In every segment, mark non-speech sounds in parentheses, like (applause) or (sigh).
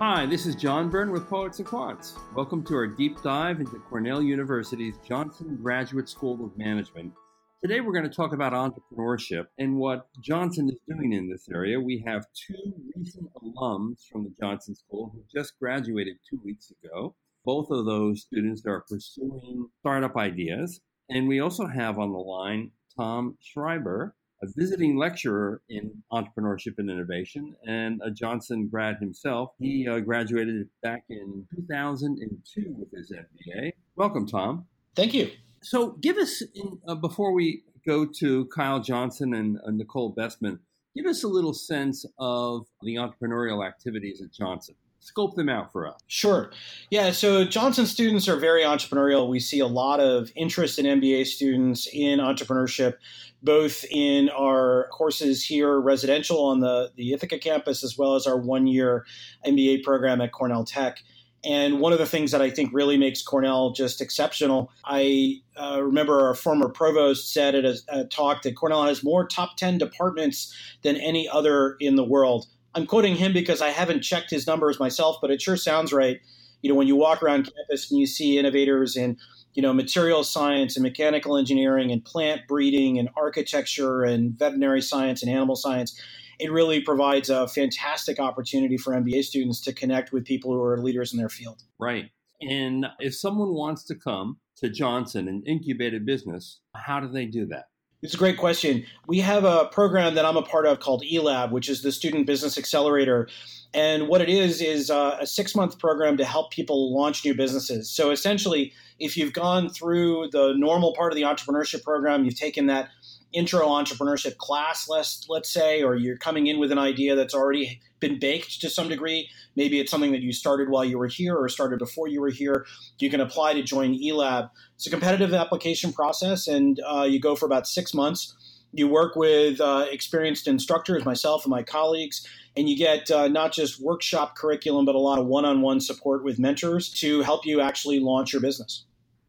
Hi, this is John Byrne with Poets and Quants. Welcome to our deep dive into Cornell University's Johnson Graduate School of Management. Today we're going to talk about entrepreneurship and what Johnson is doing in this area. We have two recent alums from the Johnson School who just graduated two weeks ago. Both of those students are pursuing startup ideas. And we also have on the line Tom Schryver, a visiting lecturer in entrepreneurship and innovation, and a Johnson grad himself. He uh, graduated back in 2002 with his MBA. Welcome, Tom. Thank you. So, give us, in, uh, before we go to Kyle Johnson and uh, Nicole Bestman, give us a little sense of the entrepreneurial activities at Johnson scope them out for us. Sure. Yeah, so Johnson students are very entrepreneurial. We see a lot of interest in MBA students in entrepreneurship, both in our courses here, residential on the, the Ithaca campus, as well as our one year MBA program at Cornell Tech. And one of the things that I think really makes Cornell just exceptional, I uh, remember our former provost said at a, a talk that Cornell has more top 10 departments than any other in the world. I'm quoting him because I haven't checked his numbers myself, but it sure sounds right. You know, when you walk around campus and you see innovators in, you know, material science and mechanical engineering and plant breeding and architecture and veterinary science and animal science, it really provides a fantastic opportunity for MBA students to connect with people who are leaders in their field. Right. And if someone wants to come to Johnson and incubate a business, how do they do that? It's a great question. We have a program that I'm a part of called eLab, which is the Student Business Accelerator. And what it is, is uh, a six month program to help people launch new businesses. So essentially, if you've gone through the normal part of the entrepreneurship program, you've taken that intro entrepreneurship class, let's let's say, or you're coming in with an idea that's already been baked to some degree. Maybe it's something that you started while you were here or started before you were here. You can apply to join eLab. It's a competitive application process, and uh, you go for about six months. You work with uh, experienced instructors, myself and my colleagues, and you get uh, not just workshop curriculum, but a lot of one on one support with mentors to help you actually launch your business.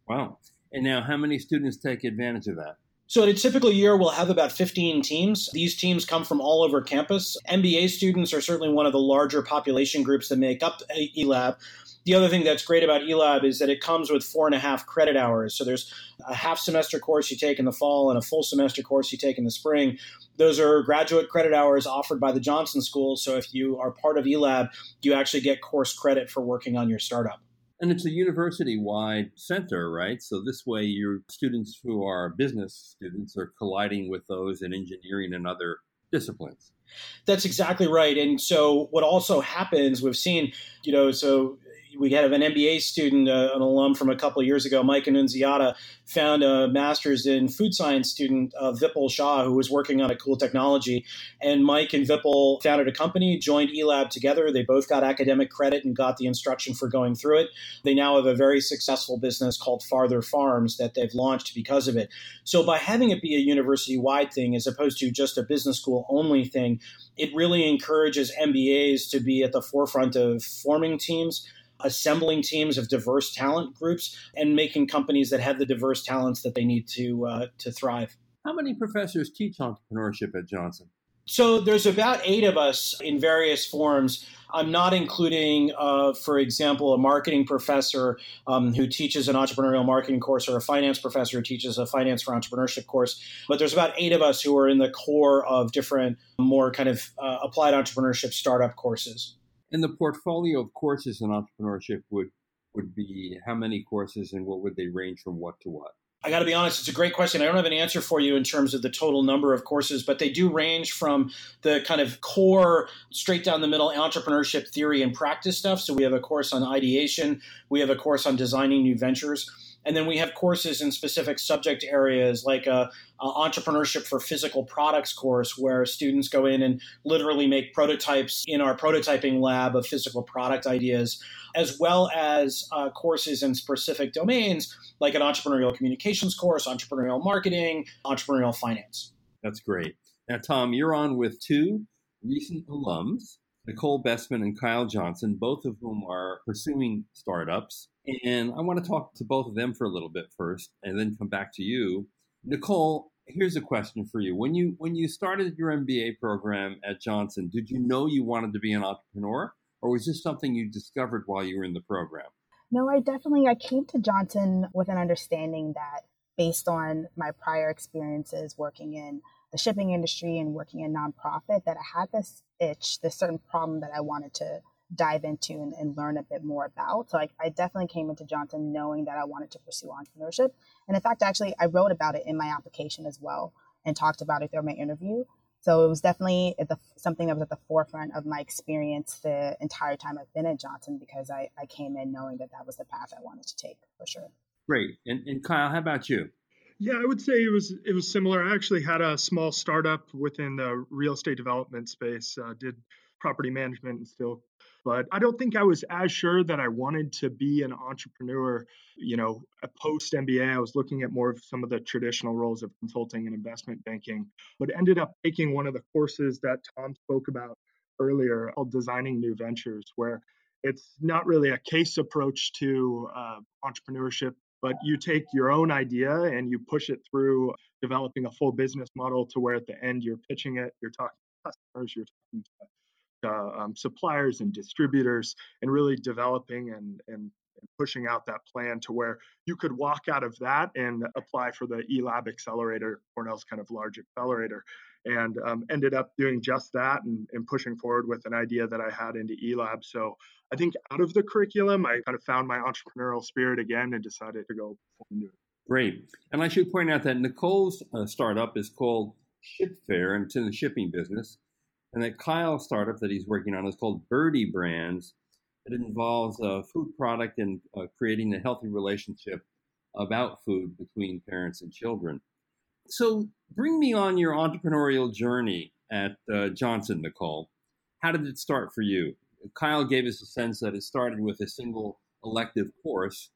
Wow. And now, how many students take advantage of that? So, in a typical year, we'll have about 15 teams. These teams come from all over campus. MBA students are certainly one of the larger population groups that make up uh, eLab. The other thing that's great about eLab is that it comes with four and a half credit hours. So, there's a half semester course you take in the fall and a full semester course you take in the spring. Those are graduate credit hours offered by the Johnson School. So, if you are part of eLab, you actually get course credit for working on your startup. And it's a university wide center, right? So this way, your students who are business students are colliding with those in engineering and other disciplines. That's exactly right. And so, what also happens, we've seen, you know, so we had an MBA student, uh, an alum from a couple of years ago, Mike Annunziata, found a master's in food science student, uh, Vipul Shah, who was working on a cool technology. And Mike and Vipul founded a company, joined eLab together. They both got academic credit and got the instruction for going through it. They now have a very successful business called Farther Farms that they've launched because of it. So by having it be a university wide thing as opposed to just a business school only thing, it really encourages MBAs to be at the forefront of forming teams assembling teams of diverse talent groups and making companies that have the diverse talents that they need to uh, to thrive. How many professors teach entrepreneurship at Johnson? So there's about eight of us in various forms. I'm not including, uh, for example, a marketing professor um, who teaches an entrepreneurial marketing course or a finance professor who teaches a finance for entrepreneurship course. But there's about eight of us who are in the core of different, more kind of uh, applied entrepreneurship startup courses. And the portfolio of courses in entrepreneurship would would be how many courses and what would they range from what to what? I got to be honest, it's a great question. I don't have an answer for you in terms of the total number of courses, but they do range from the kind of core, straight down the middle entrepreneurship theory and practice stuff. So we have a course on ideation, we have a course on designing new ventures. And then we have courses in specific subject areas like a, a, entrepreneurship for physical products course where students go in and literally make prototypes in our prototyping lab of physical product ideas, as well as uh, courses in specific domains like an entrepreneurial communications course, entrepreneurial marketing, entrepreneurial finance. That's great. Now, Tom, you're on with two recent alums, Nicole Bestman and Kyle Johnson, both of whom are pursuing startups. And I want to talk to both of them for a little bit first and then come back to you. Nicole, here's a question for you. When you when you started your MBA program at Johnson, did you know you wanted to be an entrepreneur or was this something you discovered while you were in the program? No, I definitely I came to Johnson with an understanding that based on my prior experiences working in the shipping industry and working in nonprofit that I had this itch, this certain problem that I wanted to dive into and, and learn a bit more about. So I, I, definitely came into Johnson knowing that I wanted to pursue entrepreneurship. And in fact, actually, I wrote about it in my application as well and talked about it through my interview. So it was definitely the, something that was at the forefront of my experience the entire time I've been at Johnson because I, I came in knowing that that was the path I wanted to take for sure. Great. And, and Kyle, how about you? Yeah, I would say it was it was similar. I actually had a small startup within the real estate development space. Uh, did property management and still but I don't think I was as sure that I wanted to be an entrepreneur. You know, a post MBA, I was looking at more of some of the traditional roles of consulting and investment banking, but ended up taking one of the courses that Tom spoke about earlier called Designing New Ventures, where it's not really a case approach to uh, entrepreneurship, but you take your own idea and you push it through developing a full business model to where at the end you're pitching it, you're talking to customers, you're talking to uh, um, suppliers and distributors and really developing and, and pushing out that plan to where you could walk out of that and apply for the eLab accelerator, Cornell's kind of large accelerator, and um, ended up doing just that and, and, pushing forward with an idea that I had into eLab. So I think out of the curriculum, I kind of found my entrepreneurial spirit again and decided to go into it. Great. And I should point out that Nicole's uh, startup is called ShipFair, and it's in the shipping business. And that Kyle startup that he's working on is called Birdie Brands. It involves a food product and uh, creating a healthy relationship about food between parents and children. So, bring me on your entrepreneurial journey at uh, Johnson, Nicole. How did it start for you? Kyle gave us a sense that it started with a single elective course.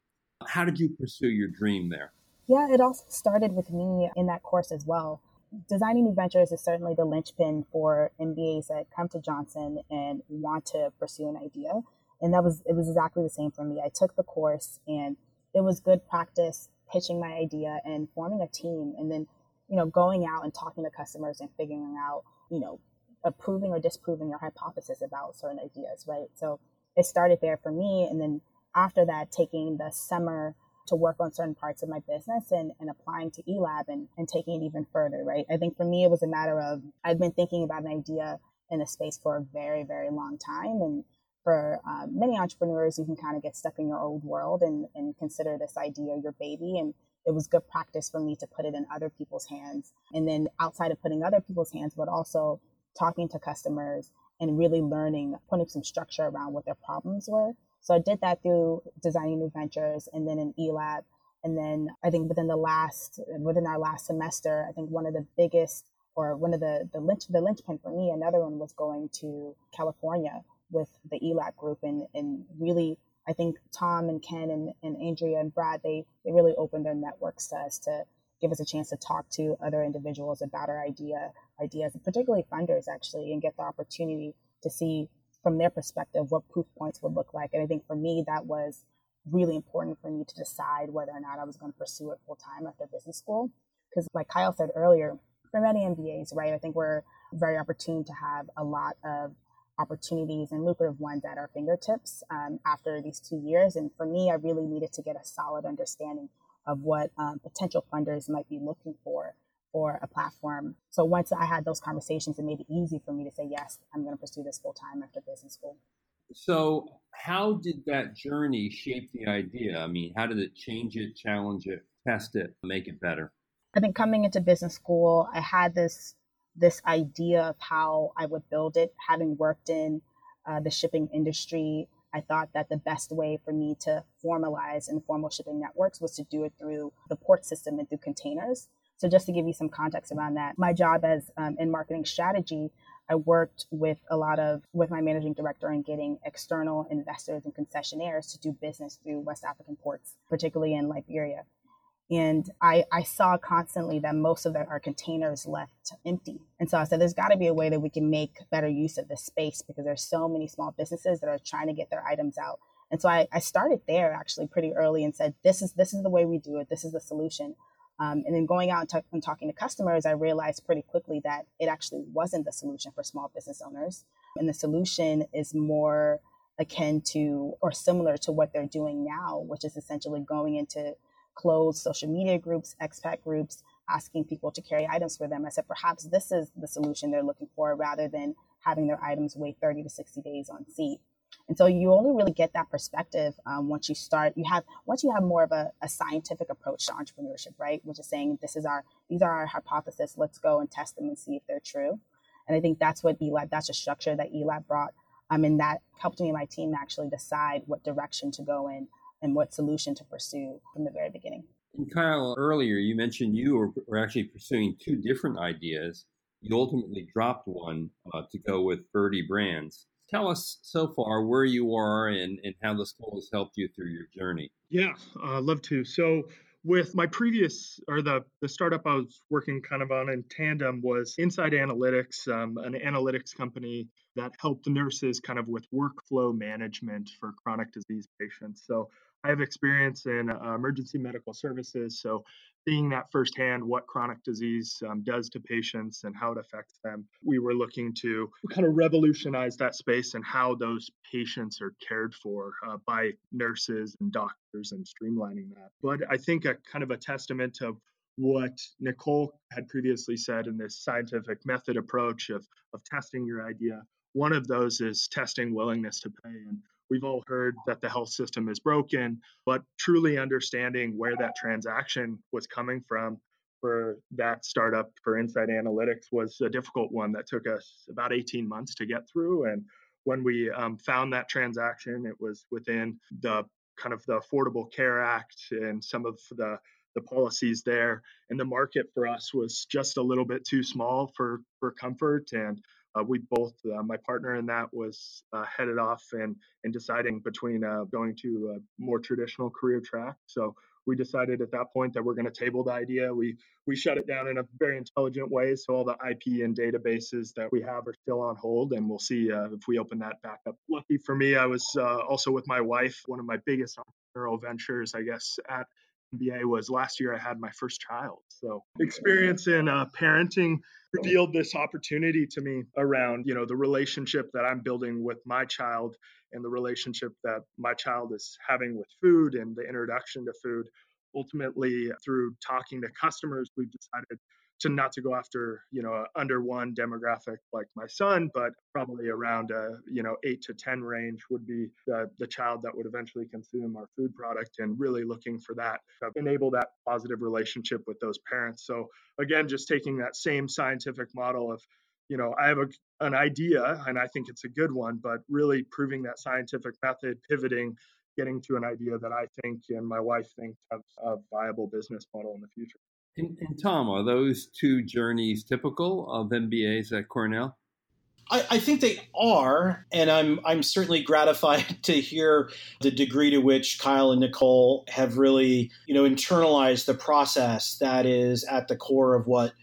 How did you pursue your dream there? Yeah, it also started with me in that course as well designing new ventures is certainly the linchpin for MBAs that come to Johnson and want to pursue an idea. And that was it was exactly the same for me. I took the course and it was good practice pitching my idea and forming a team and then, you know, going out and talking to customers and figuring out, you know, approving or disproving your hypothesis about certain ideas, right? So it started there for me and then after that taking the summer to work on certain parts of my business and, and applying to eLab and, and taking it even further, right? I think for me, it was a matter of I've been thinking about an idea in a space for a very, very long time. And for um, many entrepreneurs, you can kind of get stuck in your old world and, and consider this idea your baby. And it was good practice for me to put it in other people's hands. And then outside of putting other people's hands, but also talking to customers and really learning, putting some structure around what their problems were so I did that through designing new ventures and then in eLab. And then I think within the last, within our last semester, I think one of the biggest or one of the, the lynch, the linchpin for me, another one was going to California with the eLab group and, and really, I think Tom and Ken and, and Andrea and Brad, they, they really opened their networks to us to give us a chance to talk to other individuals about our idea, ideas, particularly funders actually, and get the opportunity to see from their perspective what proof points would look like. And I think for me, that was really important for me to decide whether or not I was going to pursue it full time after business school. Because, like Kyle said earlier, for many MBAs, right, I think we're very opportune to have a lot of opportunities and lucrative ones at our fingertips um, after these two years. And for me, I really needed to get a solid understanding of what um, potential funders might be looking for or a platform. So once I had those conversations, it made it easy for me to say, yes, I'm going to pursue this full time after business school. So, how did that journey shape the idea? I mean, how did it change it, challenge it, test it, make it better? I think coming into business school, I had this this idea of how I would build it. Having worked in uh, the shipping industry, I thought that the best way for me to formalize informal shipping networks was to do it through the port system and through containers. So just to give you some context around that, my job as um, in marketing strategy, I worked with a lot of with my managing director in getting external investors and concessionaires to do business through West African ports, particularly in Liberia. And I, I saw constantly that most of the, our containers left empty. And so I said, there's got to be a way that we can make better use of this space because there's so many small businesses that are trying to get their items out. And so I, I started there actually pretty early and said, this is this is the way we do it. This is the solution. Um, and then going out and, t- and, talking to customers, I realized pretty quickly that it actually wasn't the solution for small business owners. And the solution is more akin to or similar to what they're doing now, which is essentially going into closed social media groups, expat groups, asking people to carry items for them. I said perhaps this is the solution they're looking for rather than having their items wait 30 to 60 days on seat. And so you only really get that perspective um, once you start. You have once you have more of a, a, scientific approach to entrepreneurship, right? Which is saying this is our these are our hypotheses. Let's go and test them and see if they're true. And I think that's what ELAB. That's a structure that ELAB brought. Um, and that helped me and my team actually decide what direction to go in and what solution to pursue from the very beginning. And Kyle, earlier you mentioned you were, were actually pursuing two different ideas. You ultimately dropped one uh, to go with Byrdie Brands. Tell us so far where you are and, and how the school has helped you through your journey. Yeah, uh, love to. So with my previous or the the startup I was working kind of on in tandem was Inside Analytics, um, an analytics company that helped nurses kind of with workflow management for chronic disease patients. So I have experience in uh, emergency medical services, so seeing that firsthand what chronic disease um, does to patients and how it affects them, we were looking to kind of revolutionize that space and how those patients are cared for uh, by nurses and doctors and streamlining that. But I think a kind of a testament to what Nicole had previously said in this scientific method approach of, of testing your idea. One of those is testing willingness to pay. And We've all heard that the health system is broken, but truly understanding where that transaction was coming from for that startup for Inside Analytics was a difficult one that took us about 18 months to get through. And when we um, found that transaction, it was within the kind of the Affordable Care Act and some of the the policies there. And the market for us was just a little bit too small for for comfort. And uh, we both, uh, my partner in that was uh, headed off and, and deciding between uh, going to a more traditional career track. So we decided at that point that we're going to table the idea. We we shut it down in a very intelligent way. So all the IP and databases that we have are still on hold, and we'll see uh, if we open that back up. Lucky for me, I was uh, also with my wife. One of my biggest entrepreneurial ventures, I guess, at MBA was last year I had my first child. So experience in uh, parenting revealed this opportunity to me around, you know, the relationship that I'm building with my child and the relationship that my child is having with food and the introduction to food. Ultimately, through talking to customers, we've decided to not to go after you know under one demographic like my son but probably around a you know 8 to 10 range would be the, the child that would eventually consume our food product and really looking for that uh, enable that positive relationship with those parents. So again just taking that same scientific model of you know i have a, an idea and i think it's a good one but really proving that scientific method pivoting getting to an idea that i think and my wife think have a viable business model in the future and, and, Tom, are those two journeys typical of MBAs at Cornell? I, I, think they are, and I'm I'm certainly gratified (laughs) to hear the degree to which Kyle and Nicole have really you know internalized the process that is at the core of what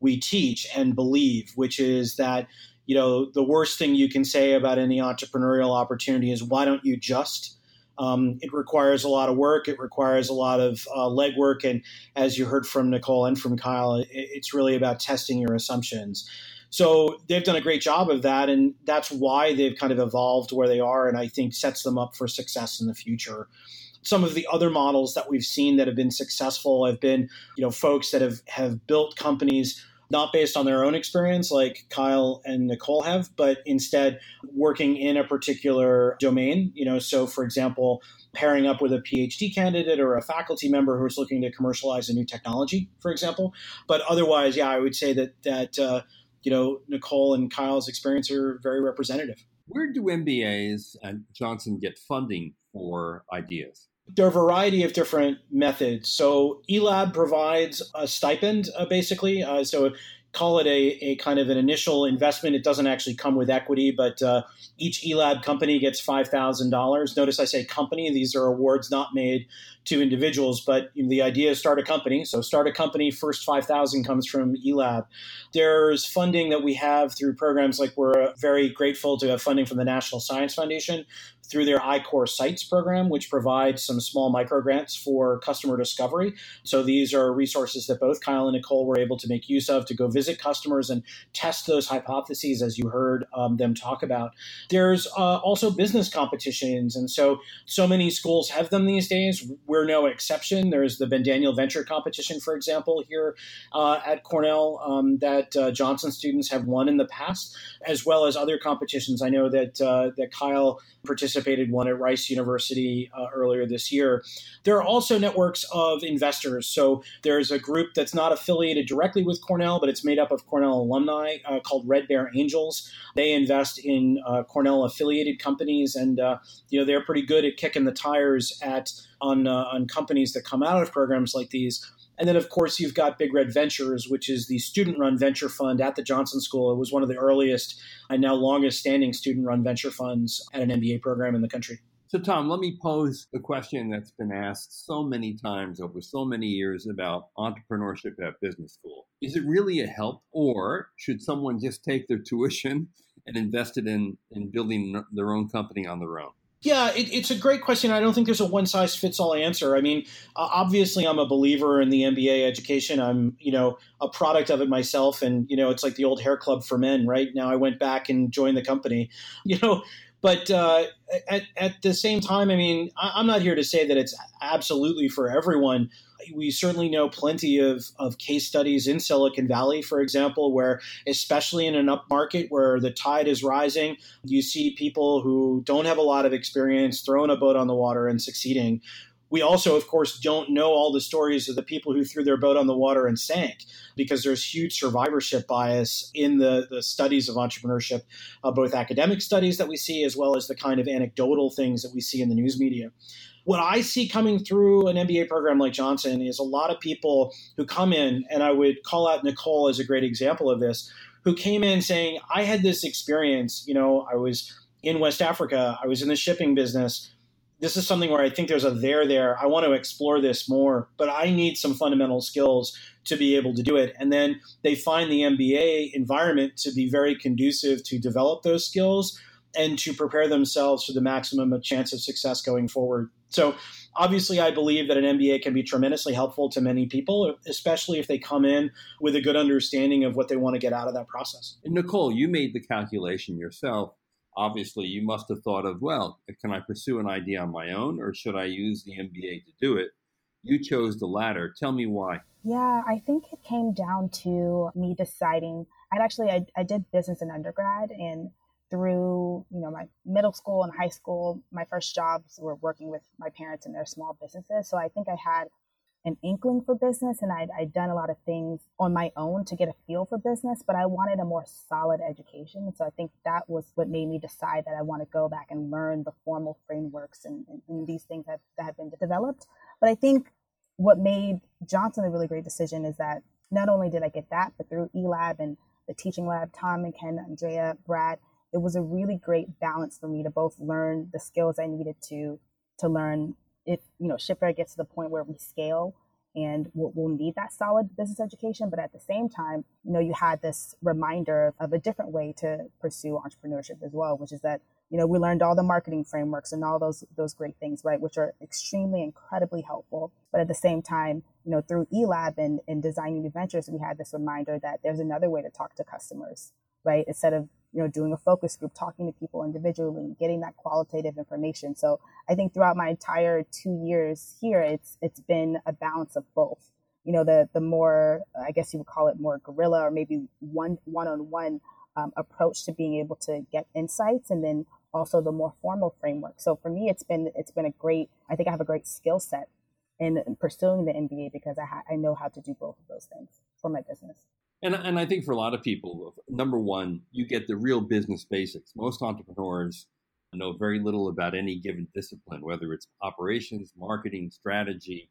we teach and believe, which is that you know the worst thing you can say about any entrepreneurial opportunity is why don't you just um, it requires a lot of work. It requires a lot of uh, legwork. And as you heard from Nicole and from Kyle, it, it's really about testing your assumptions. So they've done a great job of that. And that's why they've kind of evolved where they are. And I think sets them up for success in the future some of the other models that we've seen that have been successful have been you know folks that have have built companies not based on their own experience like Kyle and Nicole have, but instead working in a particular domain. You know, so for example, pairing up with a PhD candidate or a faculty member who is looking to commercialize a new technology, for example. But otherwise, yeah, I would say that that uh, you know Nicole and Kyle's experience are very representative. Where do MBAs and Johnson get funding for ideas? There are a variety of different methods. So eLab provides a stipend, uh, basically. Uh, so call it a, a kind of an initial investment. It doesn't actually come with equity, but uh, each eLab company gets $5,000. Notice I say company. These are awards not made to individuals, but you know, the idea is start a company. So start a company, first 5,000 comes from eLab. There's funding that we have through programs like we're very grateful to have funding from the National Science Foundation through their I-Corps Sites program, which provides some small micro grants for customer discovery. So these are resources that both Kyle and Nicole were able to make use of to go visit customers and test those hypotheses, as you heard um, them talk about. There's uh, also business competitions, and so so many schools have them these days. We're no exception. There's the Ben Daniel Venture Competition, for example, here uh, at Cornell um, that uh, Johnson students have won in the past, as well as other competitions. I know that uh, that Kyle participated one at Rice University uh, earlier this year. There are also networks of investors. So there's a group that's not affiliated directly with Cornell, but it's made up of Cornell alumni uh, called Red Bear Angels. They invest in uh, Cornell affiliated companies, and uh, you know they're pretty good at kicking the tires at on uh, on companies that come out of programs like these. And then, of course, you've got Big Red Ventures, which is the student run venture fund at the Johnson School. It was one of the earliest and now longest standing student run venture funds at an MBA program in the country. So, Tom, let me pose the question that's been asked so many times over so many years about entrepreneurship at business school. Is it really a help, or should someone just take their tuition (laughs) and invest it in, in building their own company on their own? Yeah, it, it's a great question. I don't think there's a one size fits all answer. I mean, uh, obviously, I'm a believer in the MBA education. I'm, you know, a product of it myself, and you know, it's like the old hair club for men, right? Now I went back and joined the company, (laughs) you know. But uh, at, at the same time, I mean, I, I'm not here to say that it's absolutely for everyone we certainly know plenty of, of case studies in Silicon Valley, for example, where, especially in an up market where the tide is rising, you see people who don't have a lot of experience throwing a boat on the water and succeeding. We also, of course, don't know all the stories of the people who threw their boat on the water and sank because there's huge survivorship bias in the, the studies of entrepreneurship, uh, both academic studies that we see as well as the kind of anecdotal things that we see in the news media what I see coming through an MBA program like Johnson is a lot of people who come in, and I would call out Nicole as a great example of this, who came in saying, I had this experience, you know, I was in West Africa, I was in the shipping business. This is something where I think there's a there there. I want to explore this more, but I need some fundamental skills to be able to do it. And then they find the MBA environment to be very conducive to develop those skills and to prepare themselves for the maximum chance of success going forward. So, obviously, I believe that an MBA can be tremendously helpful to many people, especially if they come in with a good understanding of what they want to get out of that process. And Nicole, you made the calculation yourself. Obviously, you must have thought of, well, can I pursue an idea on my own or should I use the MBA to do it? You chose the latter. Tell me why. Yeah, I think it came down to me deciding. I'd actually I, I did business in undergrad, and through you know my middle school and high school my first jobs were working with my parents and their small businesses so i think i had an inkling for business and I'd, I'd done a lot of things on my own to get a feel for business but i wanted a more solid education. So i think that was what made me decide that i want to go back and learn the formal frameworks and, and, and these things that, that have been developed. But i think what made johnson a really great decision is that not only did i get that but through elab and the teaching lab tom and ken andrea brad it was a really great balance for me to both learn the skills I needed to to learn if you know shipyard gets to the point where we scale and we'll, we'll, need that solid business education but at the same time you know you had this reminder of a different way to pursue entrepreneurship as well which is that you know we learned all the marketing frameworks and all those those great things right which are extremely incredibly helpful. But at the same time you know through elab and, and designing new ventures we had this reminder that there's another way to talk to customers right instead of you know, doing a focus group, talking to people individually, getting that qualitative information. So I think throughout my entire two years here, it's it's been a balance of both. You know, the the more I guess you would call it more guerrilla or maybe one one on one approach to being able to get insights, and then also the more formal framework. So for me, it's been it's been a great. I think I have a great skill set in pursuing the MBA because I ha- I know how to do both of those things for my business. And, and I think for a lot of people, number one, you get the real business basics. Most entrepreneurs know very little about any given discipline, whether it's operations, marketing, strategy,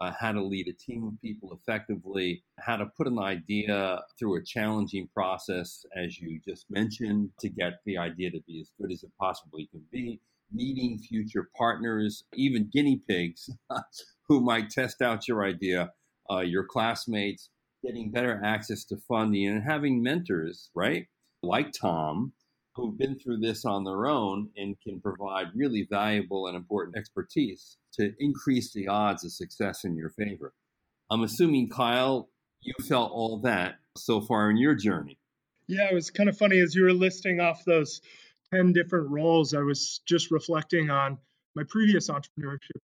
uh, how to lead a team of people effectively, how to put an idea through a challenging process, as you just mentioned, to get the idea to be as good as it possibly can be, meeting future partners, even guinea pigs (laughs) who might test out your idea, uh, your classmates getting better access to funding and having mentors, right? Like Tom, who've been through this on their own and can provide really valuable and important expertise to increase the odds of success in your favor. I'm assuming, Kyle, you felt all that so far in your journey. Yeah, it was kind of funny as you were listing off those 10 different roles. I was just reflecting on my previous entrepreneurship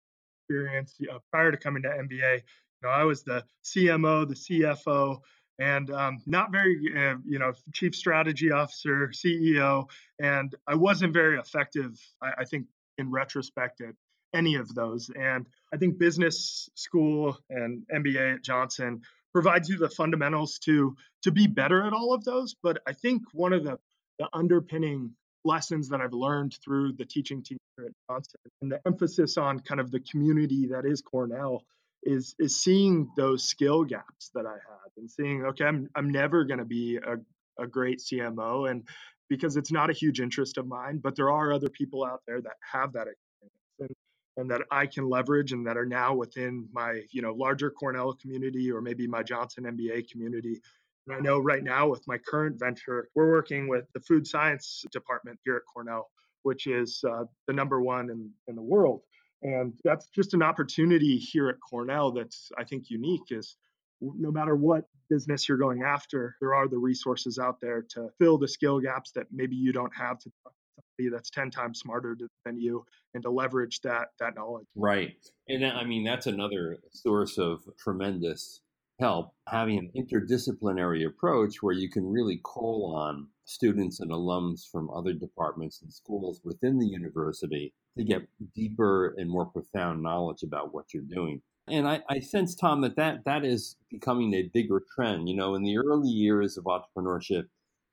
experience uh, prior to coming to MBA. Know, I was the CMO, the CFO, and um, not very, uh, you know, chief strategy officer, CEO, and I wasn't very effective. I, I think in retrospect at any of those. And I think business school and MBA at Johnson provides you the fundamentals to to be better at all of those. But I think one of the the underpinning lessons that I've learned through the teaching team here at Johnson and the emphasis on kind of the community that is Cornell is is seeing those skill gaps that I have and seeing okay I'm I'm never going to be a a great CMO and because it's not a huge interest of mine but there are other people out there that have that experience and and that I can leverage and that are now within my you know larger Cornell community or maybe my Johnson MBA community and I know right now with my current venture, we're working with the food science department here at Cornell, which is uh, the number one in, in the world. And that's just an opportunity here at Cornell that's, I think, unique is no matter what business you're going after, there are the resources out there to fill the skill gaps that maybe you don't have to somebody that's 10 times smarter than you and to leverage that that knowledge. Right. And I mean that's another source of tremendous help having an interdisciplinary approach where you can really call on students and alums from other departments and schools within the university to get deeper and more profound knowledge about what you're doing. And I, I sense, Tom, that, that that is becoming a bigger trend. You know, in the early years of entrepreneurship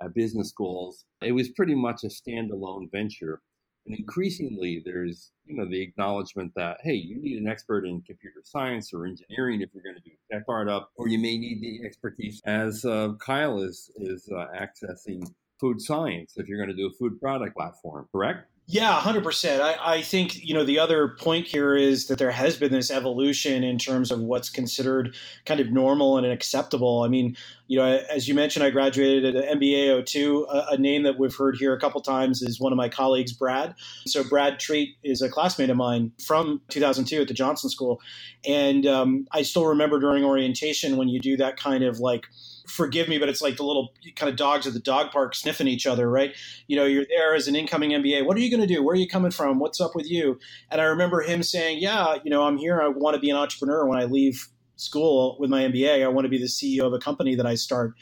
at business schools, it was pretty much a standalone venture. And increasingly, there's you know the acknowledgement that hey, you need an expert in computer science or engineering if you're going to do a tech startup, or you may need the expertise as uh, Kyle is is uh, accessing food science if you're going to do a food product platform. Correct? Yeah, 100%. I, I think, you know, the other point here is that there has been this evolution in terms of what's considered kind of normal and acceptable. I mean, you know, as you mentioned, I graduated at MBA 02. A, a name that we've heard here a couple times is one of my colleagues, Brad. So Brad Treat is a classmate of mine from 2002 at the Johnson School. And um, I still remember during orientation when you do that kind of like – forgive me, but it's like the little kind of dogs at the dog park sniffing each other, right? You know, you're there as an incoming MBA. What are you going to do? Where are you coming from? What's up with you? And I remember him saying, Yeah, you know, I'm here. I want to be an entrepreneur when I leave school with my MBA. I want to be the CEO of a company that I start.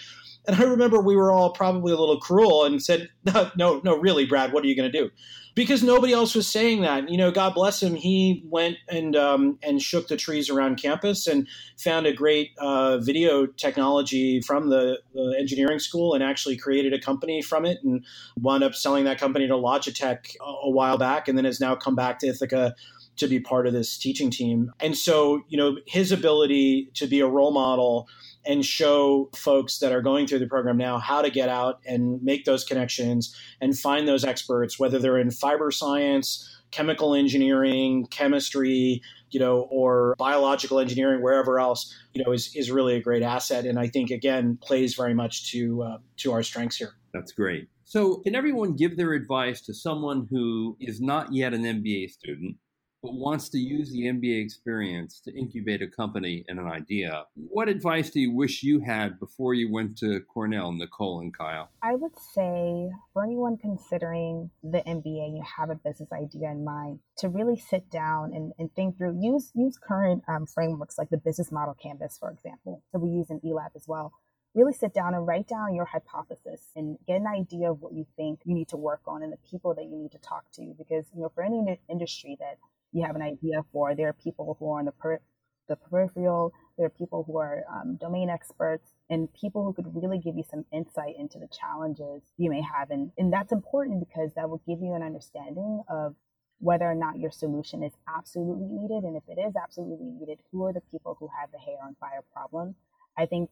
And I remember we were all probably a little cruel and said, No, no, no really, Brad, what are you going to do? Because nobody else was saying that. You know, God bless him. He went and um, and shook the trees around campus and found a great uh, video technology from the, the, engineering school and actually created a company from it and wound up selling that company to Logitech a, a while back and then has now come back to Ithaca to be part of this teaching team. And so, you know, his ability to be a role model and show folks that are going through the program now how to get out and make those connections and find those experts, whether they're in fiber science, chemical engineering, chemistry, you know, or biological engineering, wherever else, you know, is, is really a great asset. And I think again plays very much to uh, to our strengths here. That's great. So, can everyone give their advice to someone who is not yet an MBA student but wants to use the MBA experience to incubate a company and an idea, what advice do you wish you had before you went to Cornell, Nicole and Kyle? I would say for anyone considering the MBA and you have a business idea in mind, to really sit down and, and think through, use, use current um, frameworks like the business model canvas, for example, that we use in eLab as well really sit down and write down your hypothesis and get an idea of what you think you need to work on and the people that you need to talk to because you know for any industry that you have an idea for. There are people who are on the, per- the peripheral, there are people who are um, domain experts, and people who could really give you some insight into the challenges you may have. And, and that's important because that will give you an understanding of whether or not your solution is absolutely needed. And if it is absolutely needed, who are the people who have the hair on fire problem? I think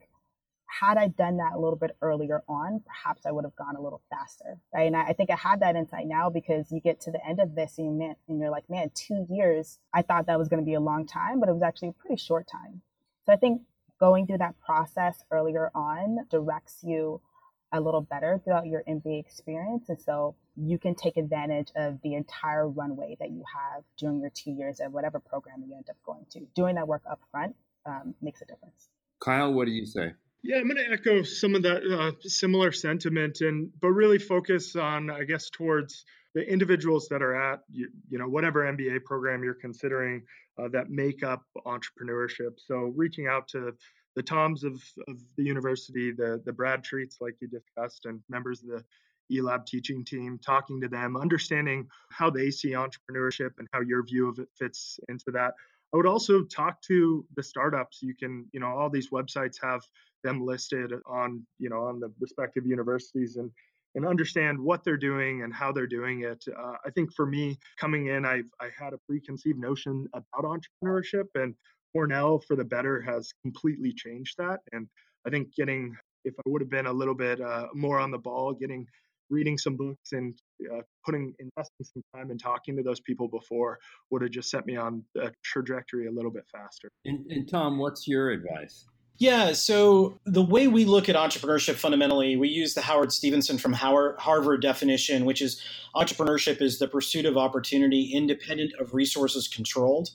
had I done that a little bit earlier on, perhaps I would have gone a little faster, right? And I, I think I had that insight now because you get to the end of this and, you man, and you're like, man, two years. I thought that was going to be a long time, but it was actually a pretty short time. So I think going through that process earlier on directs you a little better throughout your MBA experience. And so you can take advantage of the entire runway that you have during your two years of whatever program you end up going to. Doing that work up front um, makes a difference. Kyle, what do you say? Yeah, I'm going to echo some of that uh, similar sentiment, and but really focus on, I guess, towards the individuals that are at you, you know whatever MBA program you're considering uh, that make up entrepreneurship. So reaching out to the Toms of, of the university, the the Brad Treats like you discussed, and members of the eLab teaching team, talking to them, understanding how they see entrepreneurship and how your view of it fits into that. I would also talk to the startups. You can, you know, all these websites have them listed on, you know, on the respective universities and and understand what they're doing and how they're doing it. Uh, I think for me, coming in, I've I had a preconceived notion about entrepreneurship, and Cornell, for the better, has completely changed that. And I think getting, if I would have been a little bit uh, more on the ball, getting reading some books and uh, putting investing some time and talking to those people before would have just set me on a trajectory a little bit faster. And, and Tom, what's your advice? Yeah, so the way we look at entrepreneurship fundamentally, we use the Howard Stevenson from Howard Harvard definition, which is entrepreneurship is the pursuit of opportunity independent of resources controlled.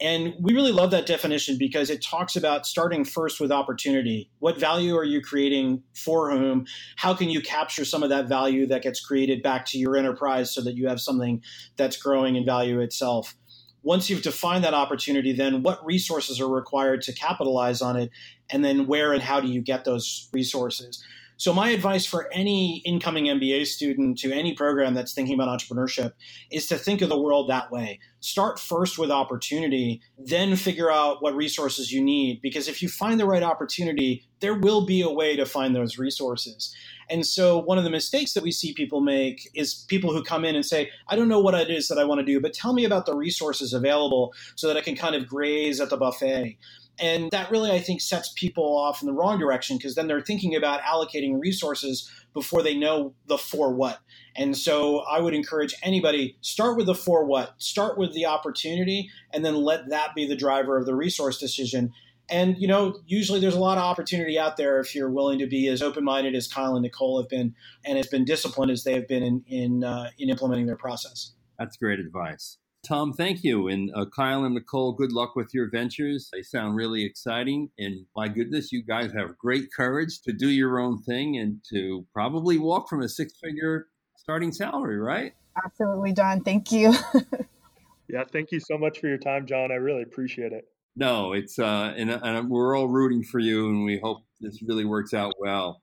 And we really love that definition because it talks about starting first with opportunity. What value are you creating for whom? How can you capture some of that value that gets created back to your enterprise so that you have something that's growing in value itself? Once you've defined that opportunity, then what resources are required to capitalize on it? And then where and how do you get those resources? So, my advice for any incoming MBA student to any program that's thinking about entrepreneurship is to think of the world that way. Start first with opportunity, then figure out what resources you need. Because if you find the right opportunity, there will be a way to find those resources. And so, one of the mistakes that we see people make is people who come in and say, I don't know what it is that I want to do, but tell me about the resources available so that I can kind of graze at the buffet. And that really, I think, sets people off in the wrong direction because then they're thinking about allocating resources before they know the for what. And so I would encourage anybody start with the for what, start with the opportunity, and then let that be the driver of the resource decision. And you know, usually there's a lot of opportunity out there if you're willing to be as open-minded as Kyle and Nicole have been, and has been disciplined as they have been in in, uh, in implementing their process. That's great advice. Tom, thank you. And uh, Kyle and Nicole, good luck with your ventures. They sound really exciting. And my goodness, you guys have great courage to do your own thing and to probably walk from a six figure starting salary, right? Absolutely, John. Thank you. (laughs) yeah, thank you so much for your time, John. I really appreciate it. No, it's, uh, and, and we're all rooting for you, and we hope this really works out well.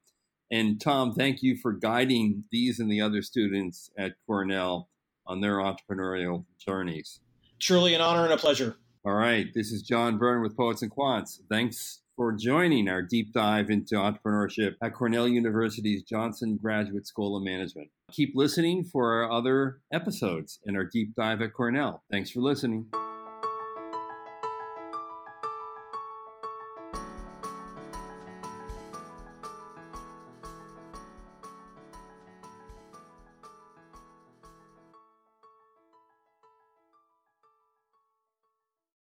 And Tom, thank you for guiding these and the other students at Cornell on their entrepreneurial journeys. Truly an honor and a pleasure. All right. This is John Byrne with Poets and Quants. Thanks for joining our deep dive into entrepreneurship at Cornell University's Johnson Graduate School of Management. Keep listening for our other episodes in our deep dive at Cornell. Thanks for listening.